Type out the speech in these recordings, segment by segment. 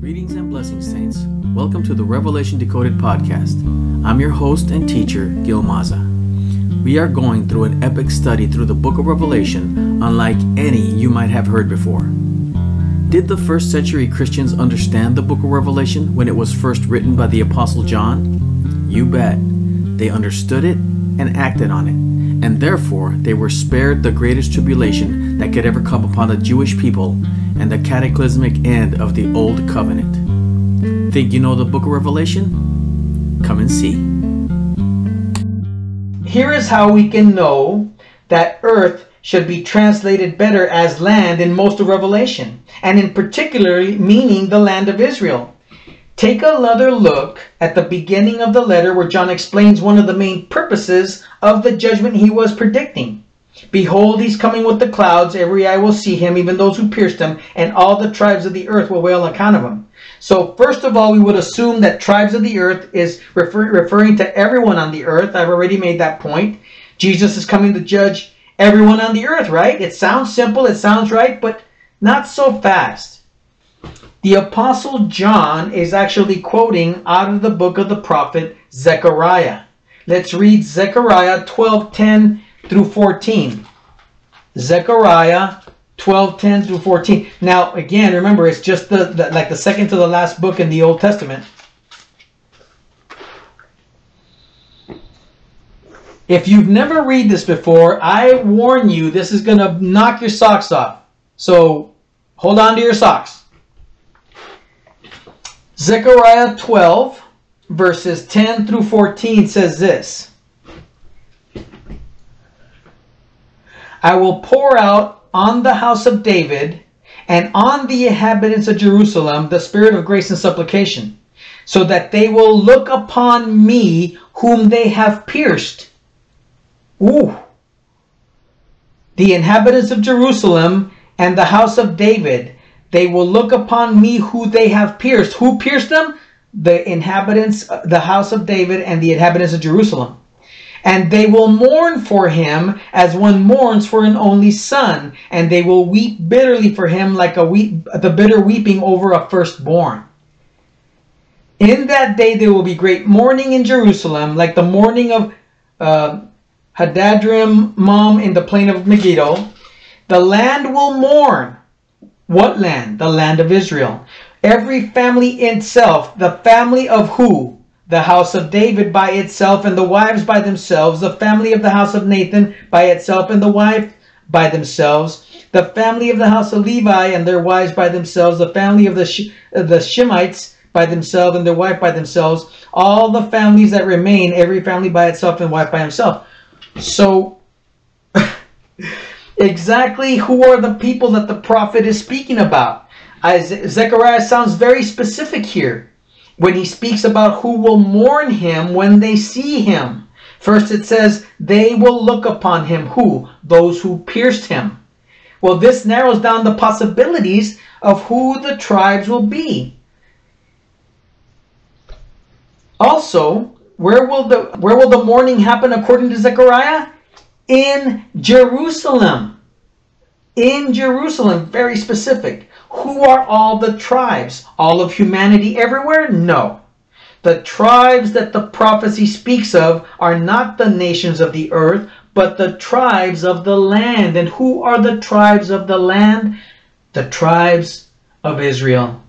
Greetings and blessings, Saints. Welcome to the Revelation Decoded podcast. I'm your host and teacher, Gil Maza. We are going through an epic study through the book of Revelation, unlike any you might have heard before. Did the first century Christians understand the book of Revelation when it was first written by the Apostle John? You bet. They understood it and acted on it, and therefore they were spared the greatest tribulation that could ever come upon the Jewish people and the cataclysmic end of the Old Covenant. Think you know the book of Revelation? Come and see. Here is how we can know that earth should be translated better as land in most of Revelation, and in particular meaning the land of Israel. Take another look at the beginning of the letter where John explains one of the main purposes of the judgment he was predicting. Behold, he's coming with the clouds. Every eye will see him, even those who pierced him, and all the tribes of the earth will wail on account of him. So, first of all, we would assume that tribes of the earth is refer- referring to everyone on the earth. I've already made that point. Jesus is coming to judge everyone on the earth, right? It sounds simple, it sounds right, but not so fast. The Apostle John is actually quoting out of the book of the prophet Zechariah. Let's read Zechariah 12 10 through 14. Zechariah 12 10 through 14. Now, again, remember, it's just the, the like the second to the last book in the Old Testament. If you've never read this before, I warn you, this is going to knock your socks off. So hold on to your socks. Zechariah 12, verses 10 through 14 says this I will pour out on the house of David and on the inhabitants of Jerusalem the spirit of grace and supplication, so that they will look upon me whom they have pierced. Ooh. The inhabitants of Jerusalem and the house of David, they will look upon me who they have pierced. Who pierced them? The inhabitants, the house of David and the inhabitants of Jerusalem and they will mourn for him as one mourns for an only son, and they will weep bitterly for him like a weep, the bitter weeping over a firstborn. In that day there will be great mourning in Jerusalem, like the mourning of uh, Hadadrim in the plain of Megiddo. The land will mourn. What land? The land of Israel. Every family itself, the family of who? The house of David by itself and the wives by themselves, the family of the house of Nathan by itself and the wife by themselves, the family of the house of Levi and their wives by themselves, the family of the, Sh- the Shemites by themselves and their wife by themselves, all the families that remain, every family by itself and wife by himself. So, exactly who are the people that the prophet is speaking about? Zechariah sounds very specific here when he speaks about who will mourn him when they see him. First it says, they will look upon him. Who? Those who pierced him. Well, this narrows down the possibilities of who the tribes will be. Also, where will the where will the mourning happen according to Zechariah? In Jerusalem. In Jerusalem, very specific. Who are all the tribes? All of humanity everywhere? No. The tribes that the prophecy speaks of are not the nations of the earth, but the tribes of the land. And who are the tribes of the land? The tribes of Israel.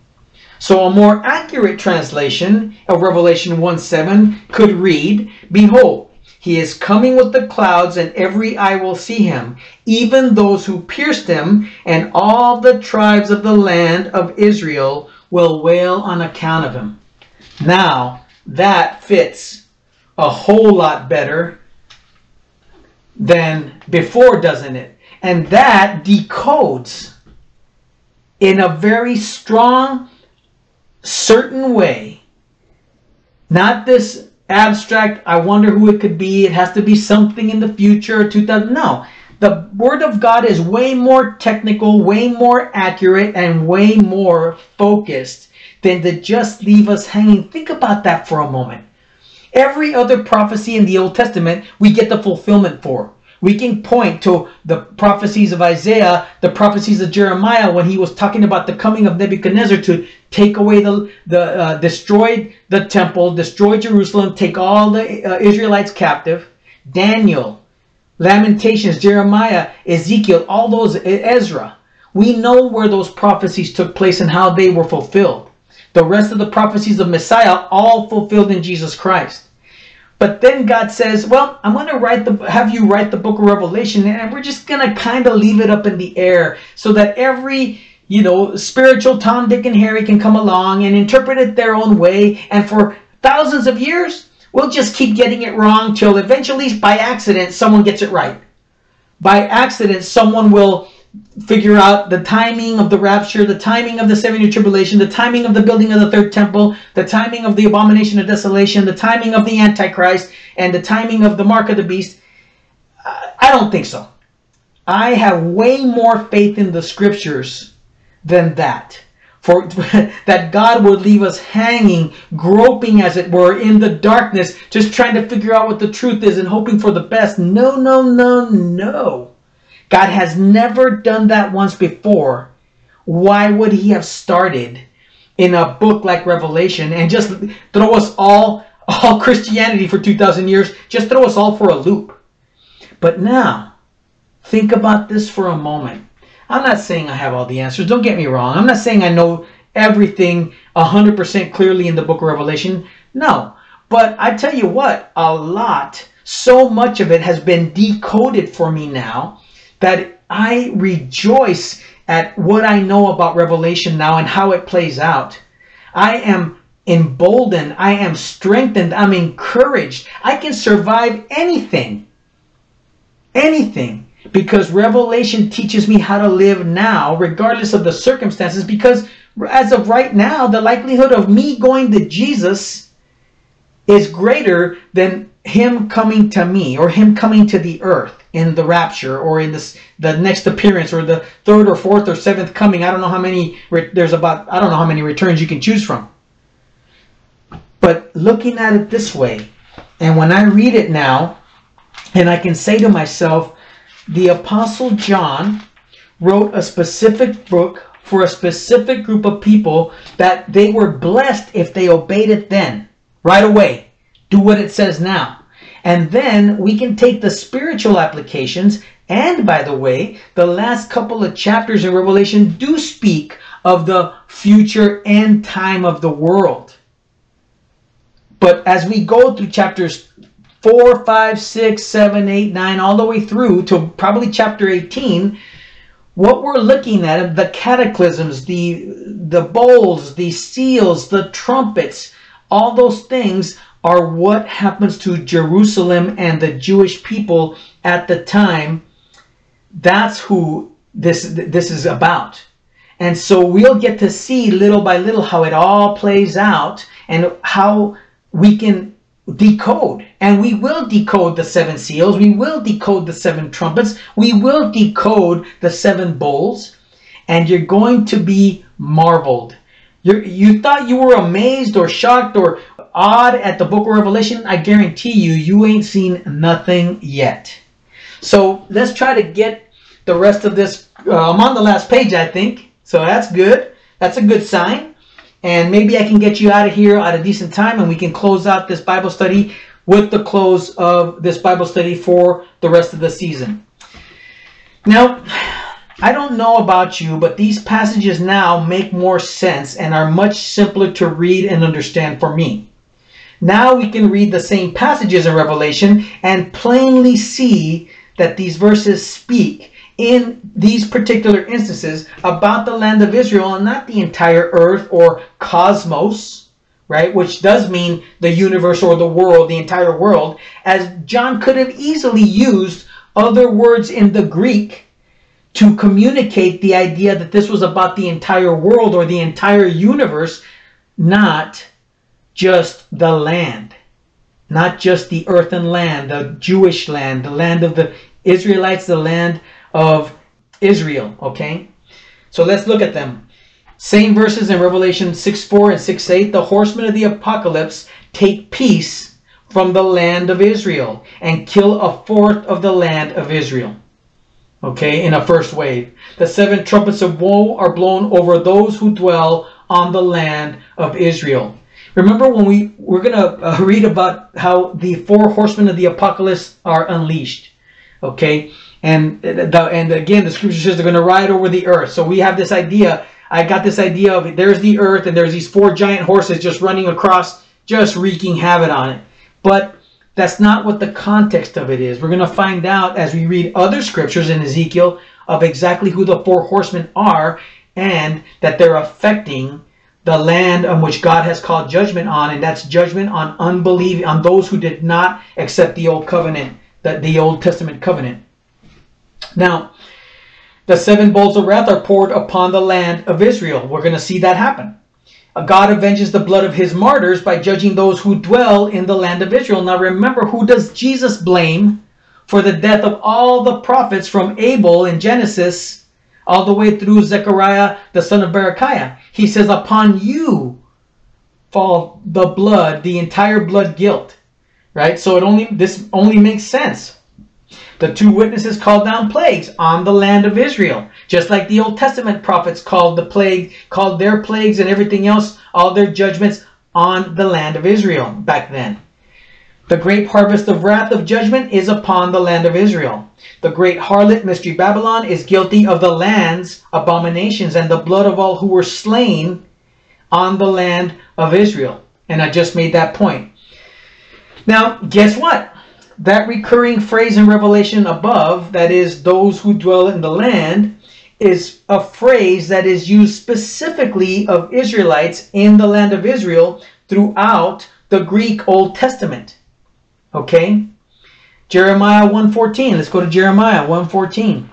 So a more accurate translation of Revelation 1 7 could read Behold, he is coming with the clouds, and every eye will see him, even those who pierced him, and all the tribes of the land of Israel will wail on account of him. Now, that fits a whole lot better than before, doesn't it? And that decodes in a very strong, certain way. Not this abstract. I wonder who it could be. It has to be something in the future. 2000. No. The Word of God is way more technical, way more accurate, and way more focused than to just leave us hanging. Think about that for a moment. Every other prophecy in the Old Testament, we get the fulfillment for. We can point to the prophecies of Isaiah, the prophecies of Jeremiah when he was talking about the coming of Nebuchadnezzar to take away the, the uh, destroy the temple, destroy Jerusalem, take all the uh, Israelites captive. Daniel, Lamentations, Jeremiah, Ezekiel, all those, Ezra. We know where those prophecies took place and how they were fulfilled. The rest of the prophecies of Messiah all fulfilled in Jesus Christ. But then God says, "Well, I'm going to write the have you write the book of Revelation and we're just going to kind of leave it up in the air so that every you know, spiritual Tom, Dick, and Harry can come along and interpret it their own way. And for thousands of years, we'll just keep getting it wrong till eventually, by accident, someone gets it right. By accident, someone will figure out the timing of the rapture, the timing of the seven year tribulation, the timing of the building of the third temple, the timing of the abomination of desolation, the timing of the Antichrist, and the timing of the mark of the beast. I don't think so. I have way more faith in the scriptures than that. For that God would leave us hanging, groping as it were, in the darkness, just trying to figure out what the truth is and hoping for the best. No, no, no, no. God has never done that once before. Why would He have started in a book like Revelation and just throw us all, all Christianity for 2,000 years, just throw us all for a loop? But now, think about this for a moment. I'm not saying I have all the answers. Don't get me wrong. I'm not saying I know everything 100% clearly in the book of Revelation. No. But I tell you what, a lot, so much of it has been decoded for me now that I rejoice at what I know about Revelation now and how it plays out. I am emboldened. I am strengthened. I'm encouraged. I can survive anything. Anything. Because Revelation teaches me how to live now, regardless of the circumstances. Because as of right now, the likelihood of me going to Jesus is greater than him coming to me or him coming to the earth in the rapture or in this the next appearance or the third or fourth or seventh coming. I don't know how many there's about i don't know how many returns you can choose from. But looking at it this way and when i read it now and i can say to myself the apostle john wrote a specific book for a specific group of people that they were blessed if they obeyed it then right away. Do what it says now and then we can take the spiritual applications. And by the way, the last couple of chapters in Revelation do speak of the future end time of the world. But as we go through chapters 4, 5, 6, 7, 8, 9, all the way through to probably chapter 18, what we're looking at, the cataclysms, the, the bowls, the seals, the trumpets, all those things are what happens to Jerusalem and the Jewish people at the time. That's who this this is about. And so we'll get to see little by little how it all plays out and how we can decode. And we will decode the seven seals. We will decode the seven trumpets. We will decode the seven bowls. And you're going to be marveled. you you thought you were amazed or shocked or, odd at the book of Revelation, I guarantee you, you ain't seen nothing yet. So let's try to get the rest of this. Uh, I'm on the last page, I think. So that's good. That's a good sign. And maybe I can get you out of here at a decent time and we can close out this Bible study with the close of this Bible study for the rest of the season. Now, I don't know about you, but these passages now make more sense and are much simpler to read and understand for me. Now we can read the same passages in Revelation and plainly see that these verses speak in these particular instances about the land of Israel and not the entire earth or cosmos, right? Which does mean the universe or the world, the entire world, as John could have easily used other words in the Greek to communicate the idea that this was about the entire world or the entire universe, not just the land, not just the earth and land, the Jewish land, the land of the Israelites, the land of Israel. Okay? So let's look at them. Same verses in Revelation 6 4 and 6 8. The horsemen of the apocalypse take peace from the land of Israel and kill a fourth of the land of Israel. Okay, in a first wave. The seven trumpets of woe are blown over those who dwell on the land of Israel. Remember when we we're to uh, read about how the four horsemen of the apocalypse are unleashed. Okay? And the, and again the scripture says they're to ride over the earth. So we have this idea I got this idea of there's the earth and there's these four giant horses just running across just wreaking havoc on it. But that's not what the context of it is. We're going to find out as we read other scriptures in Ezekiel of exactly who the four horsemen are and that they're affecting the land on which God has called judgment on, and that's judgment on unbelieving, on those who did not accept the old covenant, the, the Old Testament covenant. Now, the seven bowls of wrath are poured upon the land of Israel. We're going to see that happen. God avenges the blood of his martyrs by judging those who dwell in the land of Israel. Now remember, who does Jesus blame for the death of all the prophets from Abel in Genesis all the way through Zechariah, the son of Berechiah? He says, Upon you fall the blood, the entire blood guilt. Right? So it only this only makes sense. The two witnesses called down plagues on the land of Israel, just like the Old Testament prophets called the plague, called their plagues and everything else, all their judgments on the land of Israel back then. The great harvest of wrath of judgment is upon the land of Israel. The great harlot, Mystery Babylon, is guilty of the land's abominations and the blood of all who were slain on the land of Israel. And I just made that point. Now, guess what? that recurring phrase in Revelation above, that is, those who dwell in the land, is a phrase that is used specifically of Israelites in the land of Israel throughout the Greek Old Testament. Okay? Jeremiah 1:14. Let's go to Jeremiah 1:14.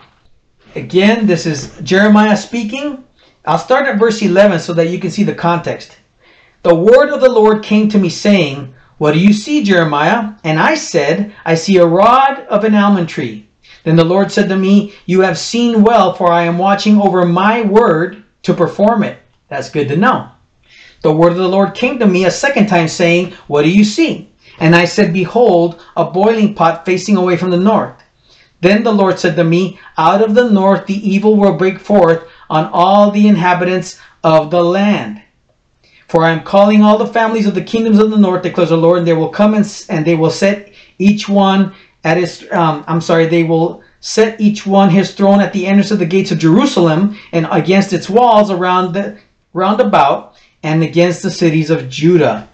Again, this is Jeremiah speaking. I'll start at verse 11 so that you can see the context. The word of the Lord came to me saying, what do you see, Jeremiah? And I said, I see a rod of an almond tree. Then the Lord said to me, You have seen well, for I am watching over my word to perform it. That's good to know. The word of the Lord came to me a second time, saying, What do you see? And I said, Behold, a boiling pot facing away from the north. Then the Lord said to me, Out of the north the evil will break forth on all the inhabitants of the land. For I am calling all the families of the kingdoms of the north, declares the Lord, and they will come and, and they will set each one at his, um, I'm sorry, they will set each one his throne at the entrance of the gates of Jerusalem and against its walls around the round about and against the cities of Judah.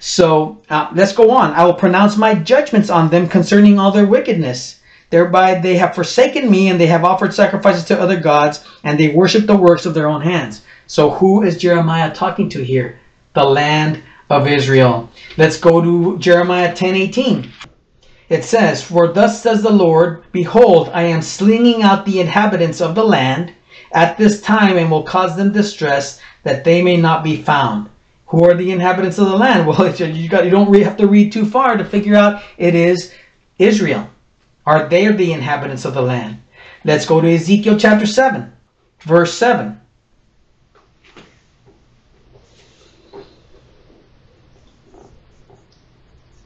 So uh, let's go on. I will pronounce my judgments on them concerning all their wickedness. Thereby they have forsaken me and they have offered sacrifices to other gods and they worship the works of their own hands. So who is Jeremiah talking to here? The land of Israel. Let's go to Jeremiah 10:18. It says, For thus says the Lord, Behold, I am slinging out the inhabitants of the land at this time and will cause them distress that they may not be found. Who are the inhabitants of the land? Well, you, got, you don't really have to read too far to figure out it is Israel. Are they the inhabitants of the land? Let's go to Ezekiel chapter 7, verse 7.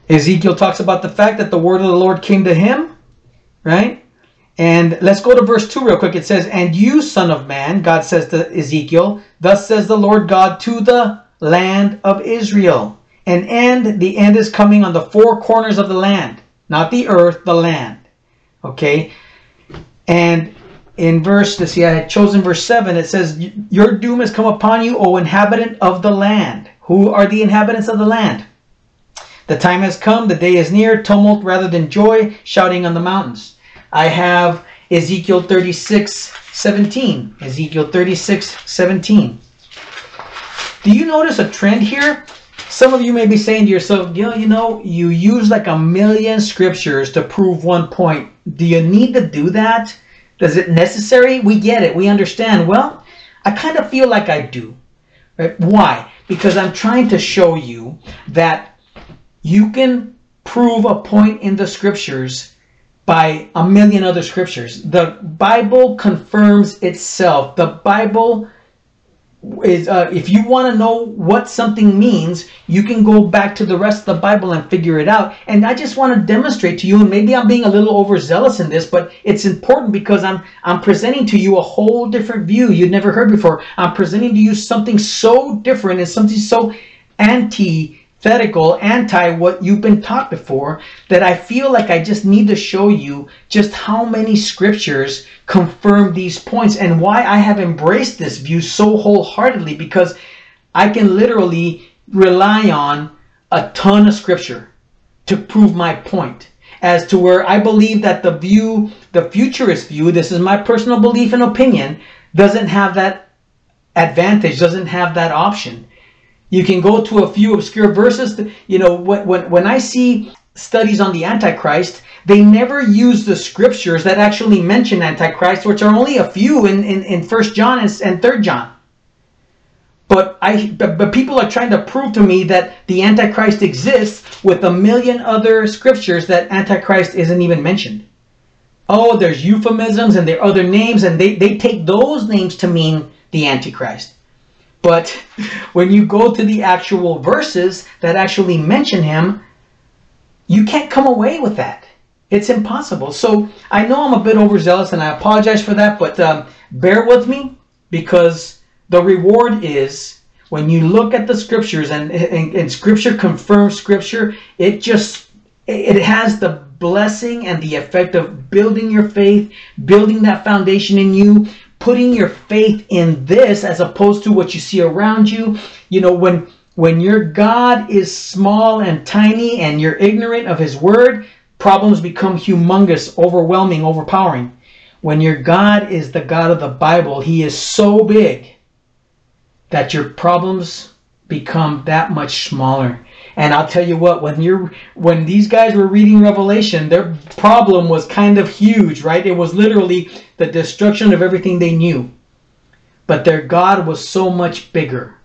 Ezekiel talks about the fact that the word of the Lord came to him, right? And let's go to verse 2 real quick. It says, And you, son of man, God says to Ezekiel, Thus says the Lord God to the land of Israel. An end, the end is coming on the four corners of the land, not the earth, the land. Okay? And in verse, let's see, I had chosen verse 7, it says, Your doom has come upon you, O inhabitant of the land. Who are the inhabitants of the land? The time has come, the day is near, tumult rather than joy, shouting on the mountains. I have Ezekiel 36, 17. Ezekiel 36, 17. Do you notice a trend here? Some of you may be saying to yourself, Gil, you know, you use like a million scriptures to prove one point. Do you need to do that? Is it necessary? We get it. We understand. Well, I kind of feel like I do. Right? Why? Because I'm trying to show you that you can prove a point in the scriptures by a million other scriptures. The Bible confirms itself. The Bible is uh, if you want to know what something means, you can go back to the rest of the Bible and figure it out. And I just want to demonstrate to you, and maybe I'm being a little overzealous in this, but it's important because I'm I'm presenting to you a whole different view you'd never heard before. I'm presenting to you something so different and something so anti antithetical, anti what you've been taught before, that I feel like I just need to show you just how many scriptures confirm these points and why I have embraced this view so wholeheartedly because I can literally rely on a ton of scripture to prove my point as to where I believe that the view, the futurist view, this is my personal belief and opinion, doesn't have that advantage, doesn't have that option. You can go to a few obscure verses. You know, when, when, when I see studies on the Antichrist, they never use the scriptures that actually mention Antichrist, which are only a few in, in, in 1 John and, and 3 John. But I but, but people are trying to prove to me that the Antichrist exists with a million other scriptures that Antichrist isn't even mentioned. Oh, there's euphemisms and there are other names, and they, they take those names to mean the Antichrist. But when you go to the actual verses that actually mention him, you can't come away with that. It's impossible. So I know I'm a bit overzealous and I apologize for that, but um, bear with me because the reward is when you look at the scriptures and, and, and scripture confirms scripture, it just it has the blessing and the effect of building your faith, building that foundation in you, putting your faith in this as opposed to what you see around you. You know, when when your God is small and tiny and you're ignorant of his word, problems become humongous, overwhelming, overpowering. When your God is the God of the Bible, he is so big that your problems become that much smaller. And I'll tell you what, when you're when these guys were reading Revelation, their problem was kind of huge, right? It was literally the destruction of everything they knew. But their God was so much bigger.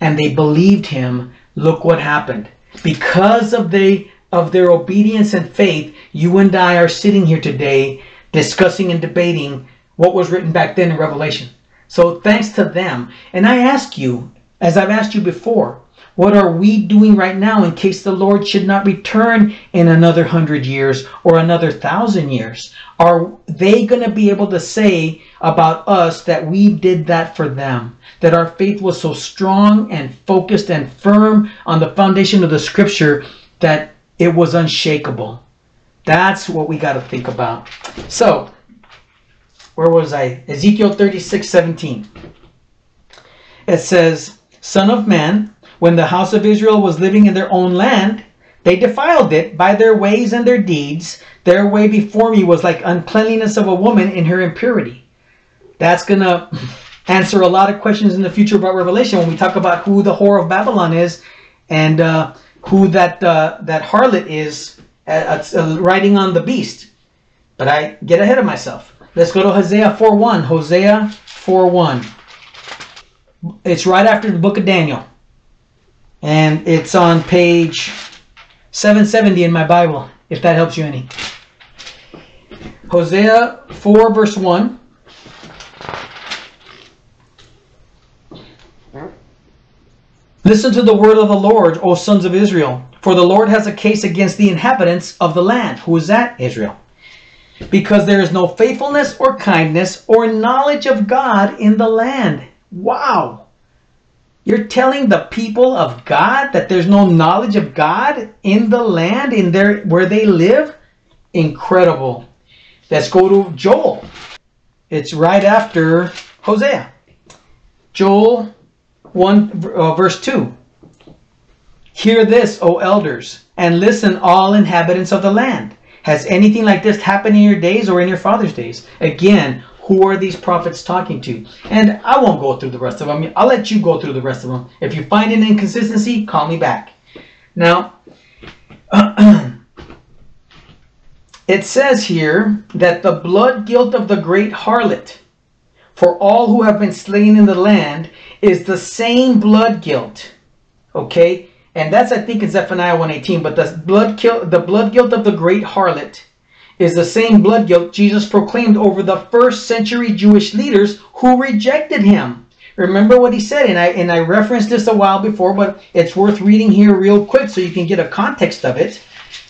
And they believed him. Look what happened. Because of they of their obedience and faith, you and I are sitting here today discussing and debating what was written back then in Revelation. So thanks to them. And I ask you, as I've asked you before, what are we doing right now in case the Lord should not return in another hundred years or another thousand years? Are they going to be able to say about us that we did that for them? That our faith was so strong and focused and firm on the foundation of the scripture that it was unshakable? That's what we got to think about. So, where was I? Ezekiel 36 17. It says, Son of man, when the house of Israel was living in their own land, they defiled it by their ways and their deeds. Their way before me was like uncleanliness of a woman in her impurity. That's going to answer a lot of questions in the future about Revelation when we talk about who the whore of Babylon is and uh, who that uh, that harlot is uh, uh riding on the beast. But I get ahead of myself. Let's go to Hosea 4.1. Hosea 4.1. It's right after the book of Daniel. And it's on page 770 in my Bible, if that helps you any. Hosea 4, verse 1. Listen to the word of the Lord, O sons of Israel, for the Lord has a case against the inhabitants of the land. Who is that? Israel. Because there is no faithfulness or kindness or knowledge of God in the land. Wow. You're telling the people of God that there's no knowledge of God in the land, in their where they live? Incredible. Let's go to Joel. It's right after Hosea. Joel 1 uh, verse 2. Hear this, O elders, and listen, all inhabitants of the land. Has anything like this happened in your days or in your father's days? Again, who are these prophets talking to? And I won't go through the rest of them. I'll let you go through the rest of them. If you find an inconsistency, call me back. Now, it says here that the blood guilt of the great harlot for all who have been slain in the land is the same blood guilt. Okay? And that's I think in Zephaniah 118, but the blood guilt the blood guilt of the great harlot is the same blood guilt Jesus proclaimed over the first century Jewish leaders who rejected him. remember what he said, and I and I referenced this a while before, but it's worth reading here real quick so you can get a context of it.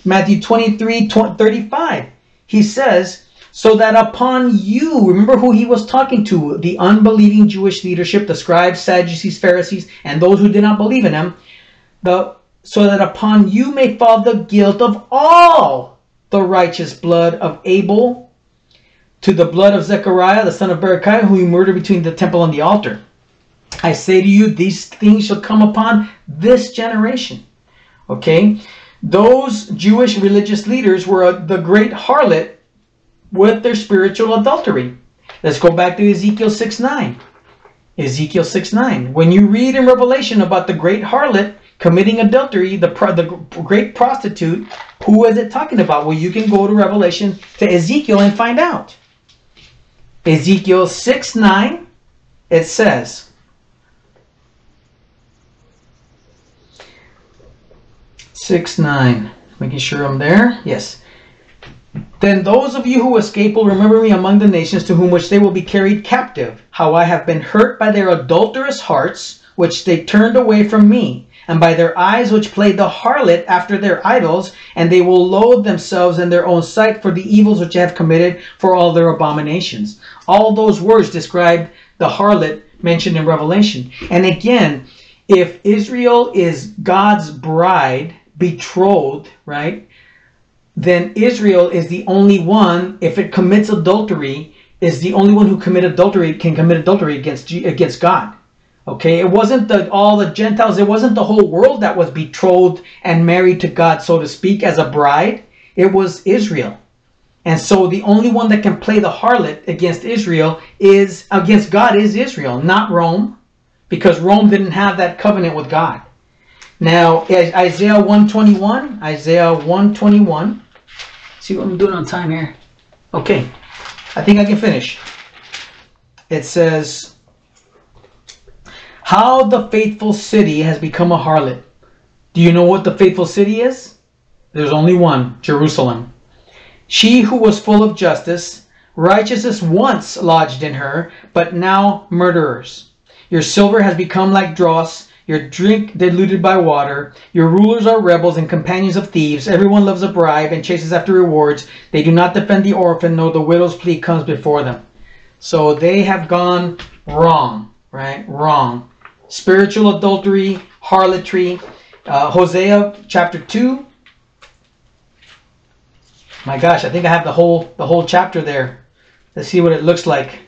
Matthew 23, 35. He says, so that upon you, remember who he was talking to, the unbelieving Jewish leadership, the scribes, Sadducees, Pharisees, and those who did not believe in him, the so that upon you may fall the guilt of all the righteous blood of Abel to the blood of Zechariah, the son of Berechiah, who you murdered between the temple and the altar. I say to you, these things shall come upon this generation. Okay? Those Jewish religious leaders were the great harlot with their spiritual adultery. Let's go back to Ezekiel 6 9. Ezekiel 6 9. When you read in Revelation about the great harlot committing adultery, the, the great prostitute, who is it talking about? Well, you can go to Revelation to Ezekiel and find out. Ezekiel 6 9, it says, Six nine. Making sure I'm there. Yes. Then those of you who escape will remember me among the nations to whom which they will be carried captive, how I have been hurt by their adulterous hearts, which they turned away from me, and by their eyes which played the harlot after their idols, and they will loathe themselves in their own sight for the evils which they have committed for all their abominations. All those words describe the harlot mentioned in Revelation. And again, if Israel is God's bride, betrothed, right? then Israel is the only one, if it commits adultery, is the only one who commit adultery can commit adultery against against God. Okay, it wasn't the all the Gentiles, it wasn't the whole world that was betrothed and married to God, so to speak, as a bride. It was Israel. And so the only one that can play the harlot against Israel is against God is Israel, not Rome, because Rome didn't have that covenant with God. Now, Isaiah 121, Isaiah 121. See what I'm doing on time here? Okay, I think I can finish. It says, How the faithful city has become a harlot. Do you know what the faithful city is? There's only one, Jerusalem. She who was full of justice, righteousness once lodged in her, but now murderers. Your silver has become like dross, your drink diluted by water. Your rulers are rebels and companions of thieves. Everyone loves a bribe and chases after rewards. They do not defend the orphan, nor the widow's plea comes before them. So they have gone wrong, right? Wrong. Spiritual adultery, harlotry. Uh, Hosea chapter 2. My gosh, I think I have the whole the whole chapter there. Let's see what it looks like.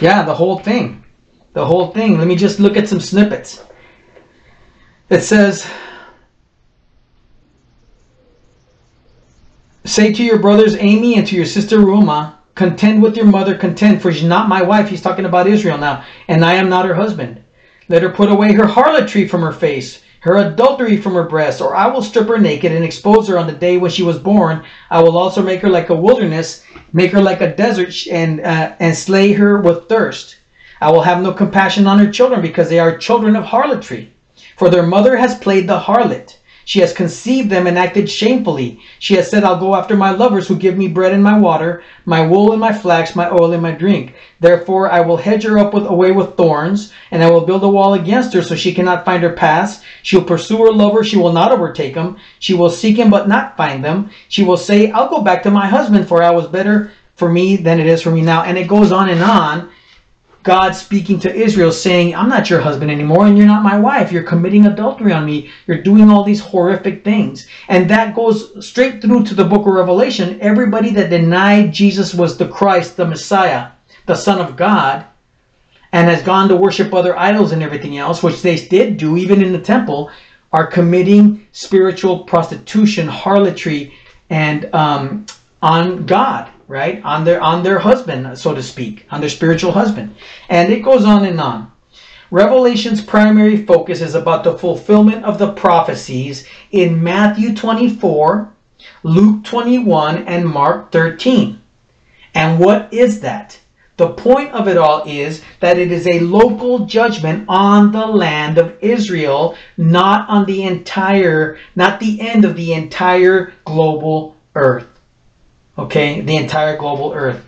Yeah, the whole thing. The whole thing. Let me just look at some snippets. It says, Say to your brothers Ammi and to your sister Ruhamah, contend with your mother, contend, for she's not my wife. He's talking about Israel now, and I am not her husband. Let her put away her harlotry from her face, her adultery from her breast, or I will strip her naked and expose her on the day when she was born. I will also make her like a wilderness, make her like a desert, and uh, and slay her with thirst. I will have no compassion on her children because they are children of harlotry. For their mother has played the harlot. She has conceived them and acted shamefully. She has said, I'll go after my lovers who give me bread and my water, my wool and my flax, my oil and my drink. Therefore I will hedge her up with, away with thorns, and I will build a wall against her so she cannot find her paths. She will pursue her lover, she will not overtake him. She will seek him but not find them. She will say, I'll go back to my husband, for I was better for me than it is for me now. And it goes on and on God speaking to Israel saying, I'm not your husband anymore and you're not my wife. You're committing adultery on me. You're doing all these horrific things. And that goes straight through to the book of Revelation. Everybody that denied Jesus was the Christ, the Messiah, the Son of God, and has gone to worship other idols and everything else, which they did do even in the temple, are committing spiritual prostitution, harlotry, and um, on God right? On their on their husband, so to speak, on their spiritual husband. And it goes on and on. Revelation's primary focus is about the fulfillment of the prophecies in Matthew 24, Luke 21, and Mark 13. And what is that? The point of it all is that it is a local judgment on the land of Israel, not on the entire, not the end of the entire global earth. Okay, the entire global earth.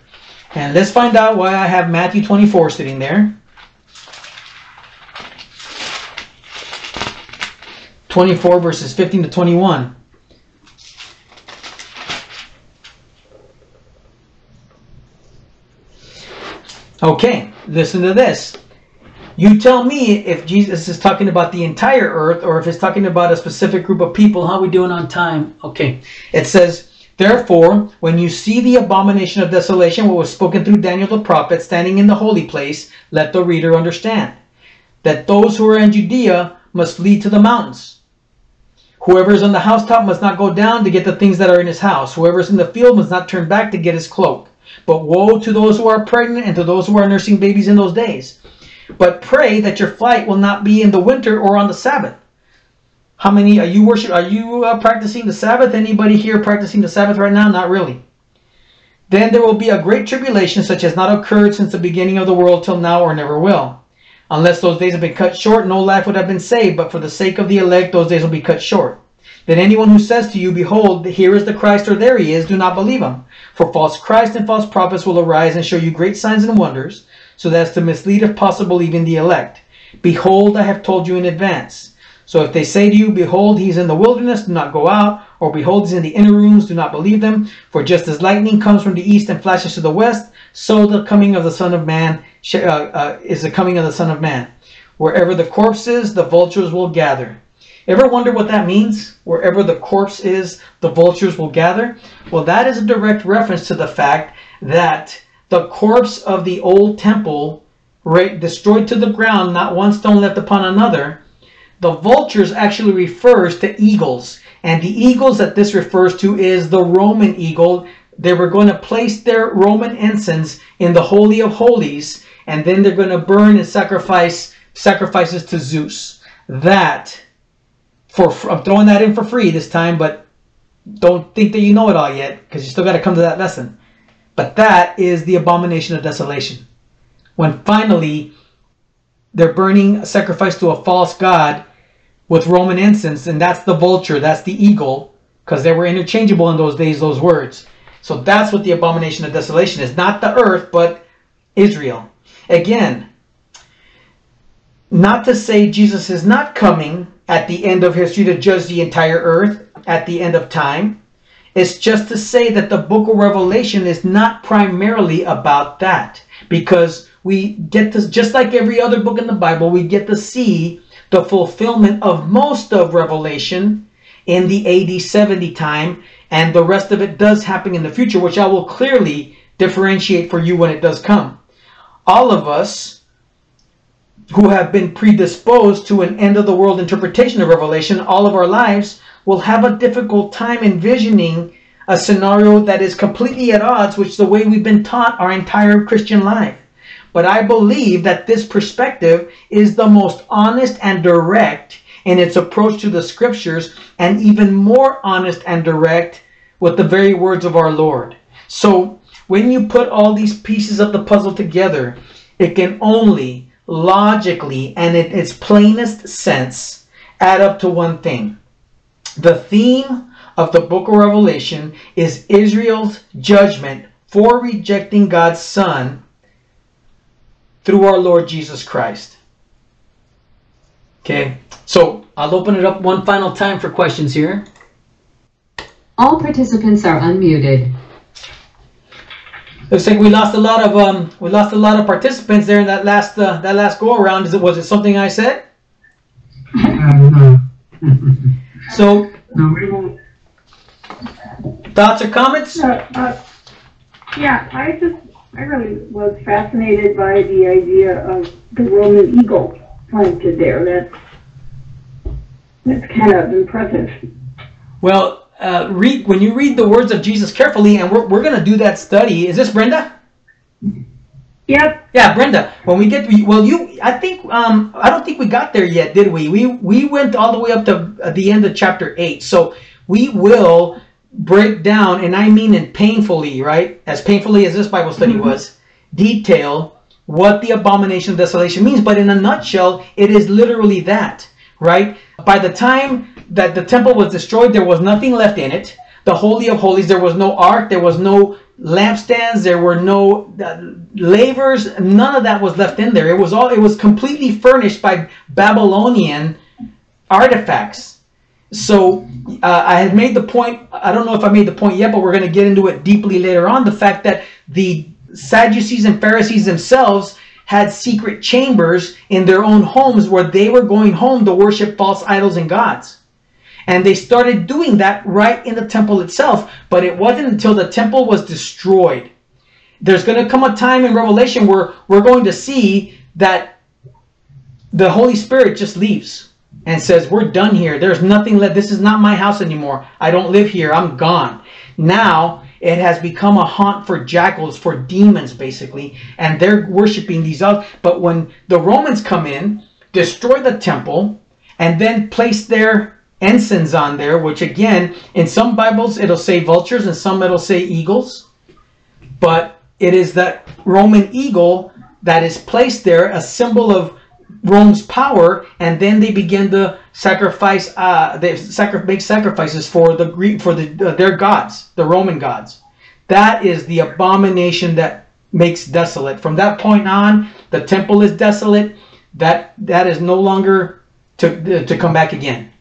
And let's find out why I have Matthew 24 sitting there. 24 verses 15 to 21. Okay, listen to this. You tell me if Jesus is talking about the entire earth or if it's talking about a specific group of people. How are we doing on time? Okay. It says, Therefore, when you see the abomination of desolation, what was spoken through Daniel the prophet, standing in the holy place, let the reader understand that those who are in Judea must flee to the mountains. Whoever is on the housetop must not go down to get the things that are in his house. Whoever is in the field must not turn back to get his cloak. But woe to those who are pregnant and to those who are nursing babies in those days. But pray that your flight will not be in the winter or on the Sabbath. How many are you worship? Are you uh, practicing the Sabbath? Anybody here practicing the Sabbath right now? Not really. Then there will be a great tribulation such as not occurred since the beginning of the world till now or never will. Unless those days have been cut short, no life would have been saved, but for the sake of the elect, those days will be cut short. Then anyone who says to you, Behold, here is the Christ, or there he is, do not believe him. For false Christ and false prophets will arise and show you great signs and wonders, so as to mislead, if possible, even the elect. Behold, I have told you in advance. So if they say to you, Behold, he's in the wilderness, do not go out, or Behold, he's in the inner rooms, do not believe them. For just as lightning comes from the east and flashes to the west, so the coming of the Son of Man uh, uh, is the coming of the Son of Man. Wherever the corpse is, the vultures will gather. Ever wonder what that means? Wherever the corpse is, the vultures will gather? Well, that is a direct reference to the fact that the corpse of the old temple, right, destroyed to the ground, not one stone left upon another, the vultures actually refers to eagles. And the eagles that this refers to is the Roman eagle. They were going to place their Roman ensigns in the Holy of Holies, and then they're going to burn and sacrifice sacrifices to Zeus. That for I'm throwing that in for free this time, but don't think that you know it all yet because you still got to come to that lesson. But that is the abomination of desolation. When finally they're burning a sacrifice to a false god with Roman incense, and that's the vulture, that's the eagle, because they were interchangeable in those days, those words. So that's what the abomination of desolation is. Not the earth, but Israel. Again, not to say Jesus is not coming at the end of history to judge the entire earth at the end of time. It's just to say that the book of Revelation is not primarily about that because we get to, just like every other book in the Bible, we get to see the fulfillment of most of Revelation in the AD 70 time, and the rest of it does happen in the future, which I will clearly differentiate for you when it does come. All of us who have been predisposed to an end of the world interpretation of Revelation all of our lives will have a difficult time envisioning a scenario that is completely at odds with the way we've been taught our entire Christian life. But I believe that this perspective is the most honest and direct in its approach to the scriptures and even more honest and direct with the very words of our Lord. So when you put all these pieces of the puzzle together, it can only logically and in its plainest sense add up to one thing. The theme of the book of Revelation is Israel's judgment for rejecting God's Son through our Lord Jesus Christ. Okay, so I'll open it up one final time for questions here. All participants are unmuted. Looks like we lost a lot of um, we lost a lot of participants there in that last uh, that last go around. Is it was it something I said? Uh, So no, we won't. Thoughts or comments? Uh, uh, yeah, I just, I really was fascinated by the idea of the Roman eagle planted there. That's, that's kind of impressive. Well, uh, read when you read the words of Jesus carefully, and we're we're gonna do that study. Is this Brenda? Yep, Yeah, Brenda. When we get well, you I think um I don't think we got there yet, did we? We we went all the way up to the end of chapter eight. So we will break down, and I mean it painfully, right? As painfully as this Bible study was, detail what the abomination of desolation means. But in a nutshell, it is literally that, right? By the time that the temple was destroyed, there was nothing left in it. the Holy of Holies. There was no ark, there was no lampstands, there were no uh, lavers, none of that was left in there. It was all it was completely furnished by Babylonian artifacts. So uh, I had made the point. I don't know if I made the point yet, but we're going to get into it deeply later on. The fact that the Sadducees and Pharisees themselves had secret chambers in their own homes where they were going home to worship false idols and gods. And they started doing that right in the temple itself. But it wasn't until the temple was destroyed. There's going to come a time in Revelation where we're going to see that the Holy Spirit just leaves and says, We're done here. There's nothing left. This is not my house anymore. I don't live here. I'm gone. Now it has become a haunt for jackals, for demons, basically, and they're worshiping these others. But when the Romans come in, destroy the temple, and then place their ensigns on there, which again, in some Bibles it'll say vultures, and some it'll say eagles. But it is that Roman eagle that is placed there, a symbol of Rome's power, and then they begin to sacrifice. Uh, they sacri- make sacrifices for the Greek, for the uh, their gods, the Roman gods. That is the abomination that makes desolate. From that point on, the temple is desolate. That that is no longer to to come back again.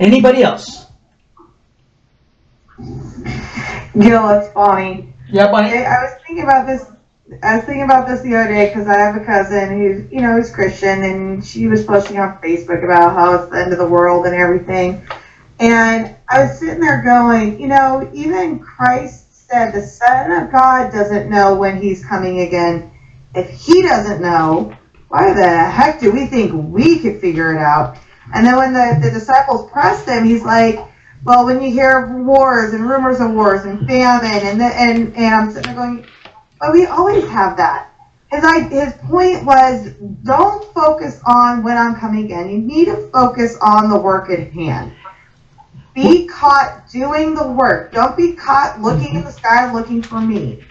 Anybody else? Gil, it's funny. Yeah, Bonnie. I, I was thinking about this. I was thinking about this the other day because I have a cousin who's, you know, who's Christian, and she was posting on Facebook about how it's the end of the world and everything. And I was sitting there going, you know, even Christ said the Son of God doesn't know when He's coming again. If He doesn't know, why the heck do we think we could figure it out? And then when the, the disciples pressed him, he's like, well, when you hear of wars and rumors of wars and famine, and the, and and I'm sitting there going, but we always have that. His his point was, don't focus on when I'm coming again. You need to focus on the work at hand. Be caught doing the work. Don't be caught looking in the mm-hmm. sky looking for me.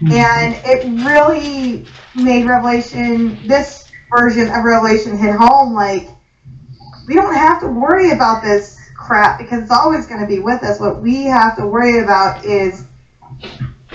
Mm-hmm. And it really made Revelation, this version of Revelation hit home like, we don't have to worry about this crap because it's always going to be with us. What we have to worry about is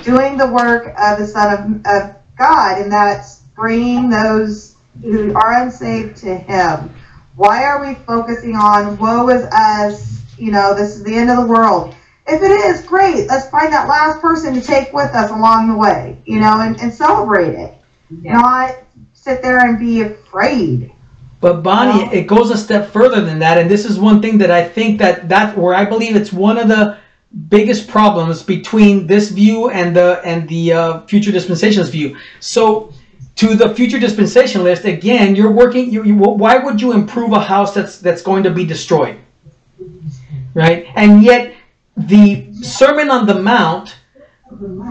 doing the work of the Son of, of God, and that's bringing those who are unsaved to Him. Why are we focusing on woe is us? You know, this is the end of the world. If it is, great. Let's find that last person to take with us along the way, you know, and, and celebrate it. Not sit there and be afraid. But Bonnie, it goes a step further than that, and this is one thing that I think that that where I believe it's one of the biggest problems between this view and the and the uh, future dispensations view. So, to the future dispensationalist, again, you're working. You, you, why would you improve a house that's that's going to be destroyed, right? And yet, the Sermon on the Mount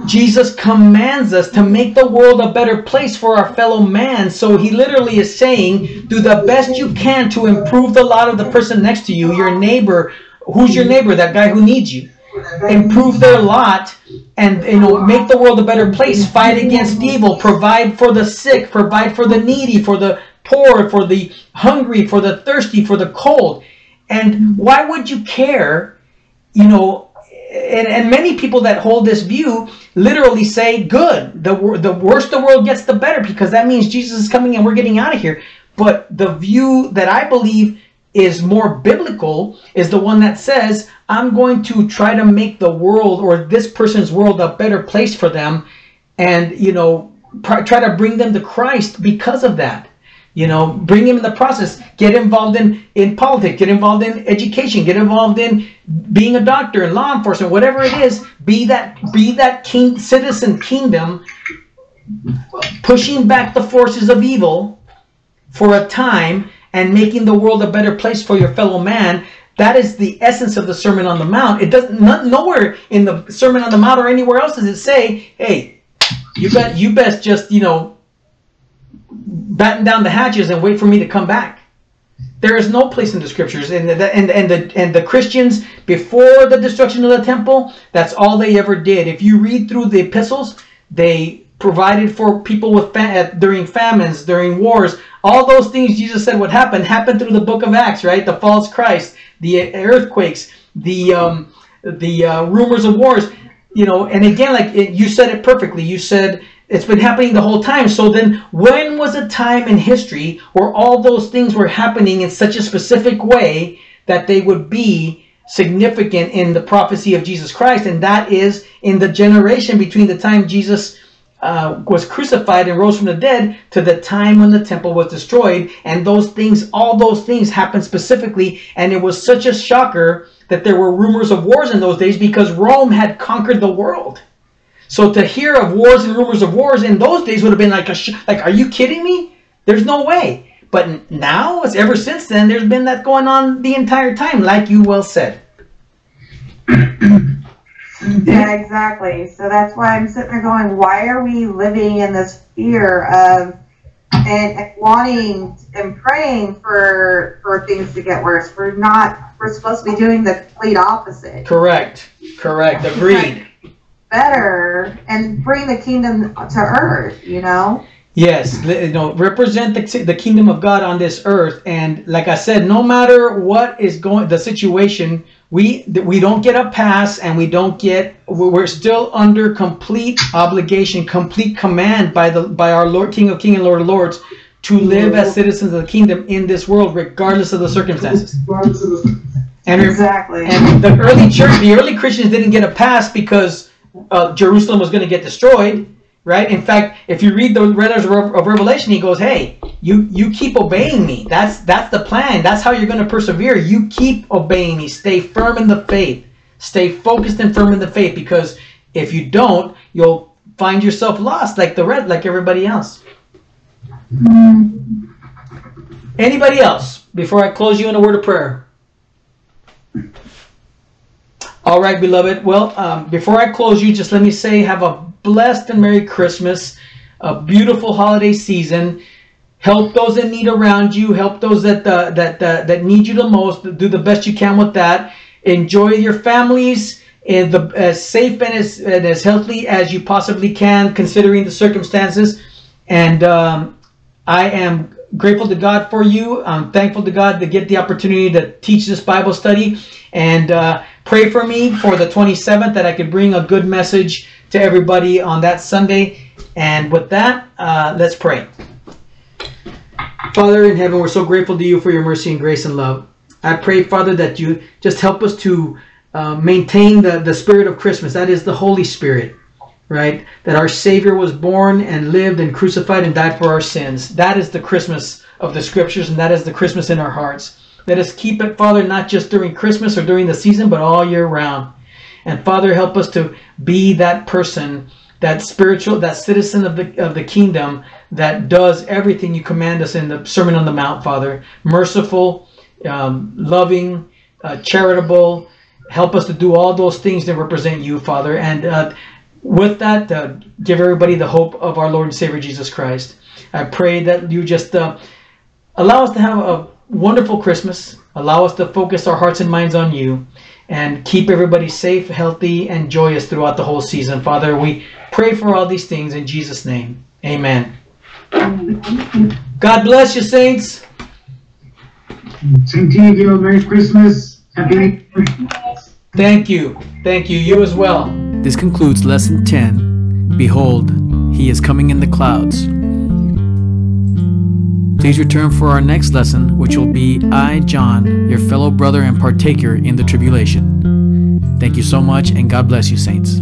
Jesus commands us to make the world a better place for our fellow man. So he literally is saying, do the best you can to improve the lot of the person next to you, your neighbor. Who's your neighbor? That guy who needs you. Improve their lot and you know make the world a better place. Fight against evil. Provide for the sick. Provide for the needy, for the poor, for the hungry, for the thirsty, for the cold. And why would you care? You know, and, and many people that hold this view literally say, good. The, the worse the world gets, the better, because that means Jesus is coming and we're getting out of here. But the view that I believe is more biblical is the one that says, I'm going to try to make the world or this person's world a better place for them and, you know, try to bring them to Christ because of that. You know, bring him in the process. Get involved in, in politics. Get involved in education. Get involved in being a doctor and law enforcement. Whatever it is, be that be that king citizen kingdom, pushing back the forces of evil for a time and making the world a better place for your fellow man. That is the essence of the Sermon on the Mount. It doesn't not, nowhere in the Sermon on the Mount or anywhere else does it say, "Hey, you bet you best just you know batten down the hatches and wait for me to come back. There is no place in the scriptures, and the, and and the and the Christians before the destruction of the temple, that's all they ever did. If you read through the epistles, they provided for people with fa- uh, during famines, during wars. All those things Jesus said would happen happened through the book of Acts, right? The false Christ, the earthquakes, the um, the uh, rumors of wars. You know, and again, like it, you said it perfectly. You said it's been happening the whole time. So then, when was a time in history where all those things were happening in such a specific way that they would be significant in the prophecy of Jesus Christ? And that is in the generation between the time Jesus uh, was crucified and rose from the dead to the time when the temple was destroyed. And those things, all those things happened specifically. And it was such a shocker that there were rumors of wars in those days because Rome had conquered the world. So to hear of wars and rumors of wars in those days would have been like like, are you kidding me? There's no way. But now, as ever since then, there's been that going on the entire time, like you well said. Yeah, exactly. So that's why I'm sitting there going, why are we living in this fear of and, and wanting and praying for for things to get worse? We're not. We're supposed to be doing the complete opposite. Correct. Correct. Agreed. Better and bring the kingdom to earth. You know. Yes, you know, represent the, the kingdom of God on this earth, and like I said, no matter what is going, the situation, we we don't get a pass, and we don't get. We're still under complete obligation, complete command by the by our Lord, King of King and Lord of Lords, to live as citizens of the kingdom in this world, regardless of the circumstances. And, Exactly. and the early church, the early Christians didn't get a pass because uh, Jerusalem was going to get destroyed, right? In fact, if you read the letters of Revelation, he goes, "Hey, you you keep obeying me. That's that's the plan. That's how you're going to persevere. You keep obeying me. Stay firm in the faith. Stay focused and firm in the faith. Because if you don't, you'll find yourself lost, like the red, like everybody else." Anybody else before I close you in a word of prayer? All right, beloved. Well, um, before I close you, just let me say have a blessed and Merry Christmas, a beautiful holiday season. Help those in need around you. Help those that uh, that uh, that need you the most. Do the best you can with that. Enjoy your families in the as safe and as and as healthy as you possibly can, considering the circumstances. And um, I am grateful to God for you. I'm thankful to God to get the opportunity to teach this Bible study. And uh, pray for me for the 27th that I could bring a good message to everybody on that Sunday. And with that, uh, let's pray. Father in heaven, we're so grateful to you for your mercy and grace and love. I pray, Father, that you just help us to uh, maintain the, the spirit of Christmas. That is the Holy Spirit, right? That our Savior was born and lived and crucified and died for our sins. That is the Christmas of the Scriptures, and that is the Christmas in our hearts. Let us keep it, Father, not just during Christmas or during the season, but all year round. And Father, help us to be that person, that spiritual, that citizen of the of the kingdom that does everything you command us in the Sermon on the Mount, Father. Merciful, um, loving, uh, charitable. Help us to do all those things that represent you, Father. And uh, with that, uh, give everybody the hope of our Lord and Savior Jesus Christ. I pray that you just uh, allow us to have a wonderful Christmas. Allow us to focus our hearts and minds on you and keep everybody safe, healthy, and joyous throughout the whole season. Father, we pray for all these things in Jesus' name. Amen. God bless you, saints. Same to you, Gil. Merry Christmas. Happy New Year. Thank you. Thank you. You as well. This concludes Lesson 10. Behold, he is coming in the clouds. Please return for our next lesson, which will be I, John, your fellow brother and partaker in the tribulation. Thank you so much, and God bless you, saints.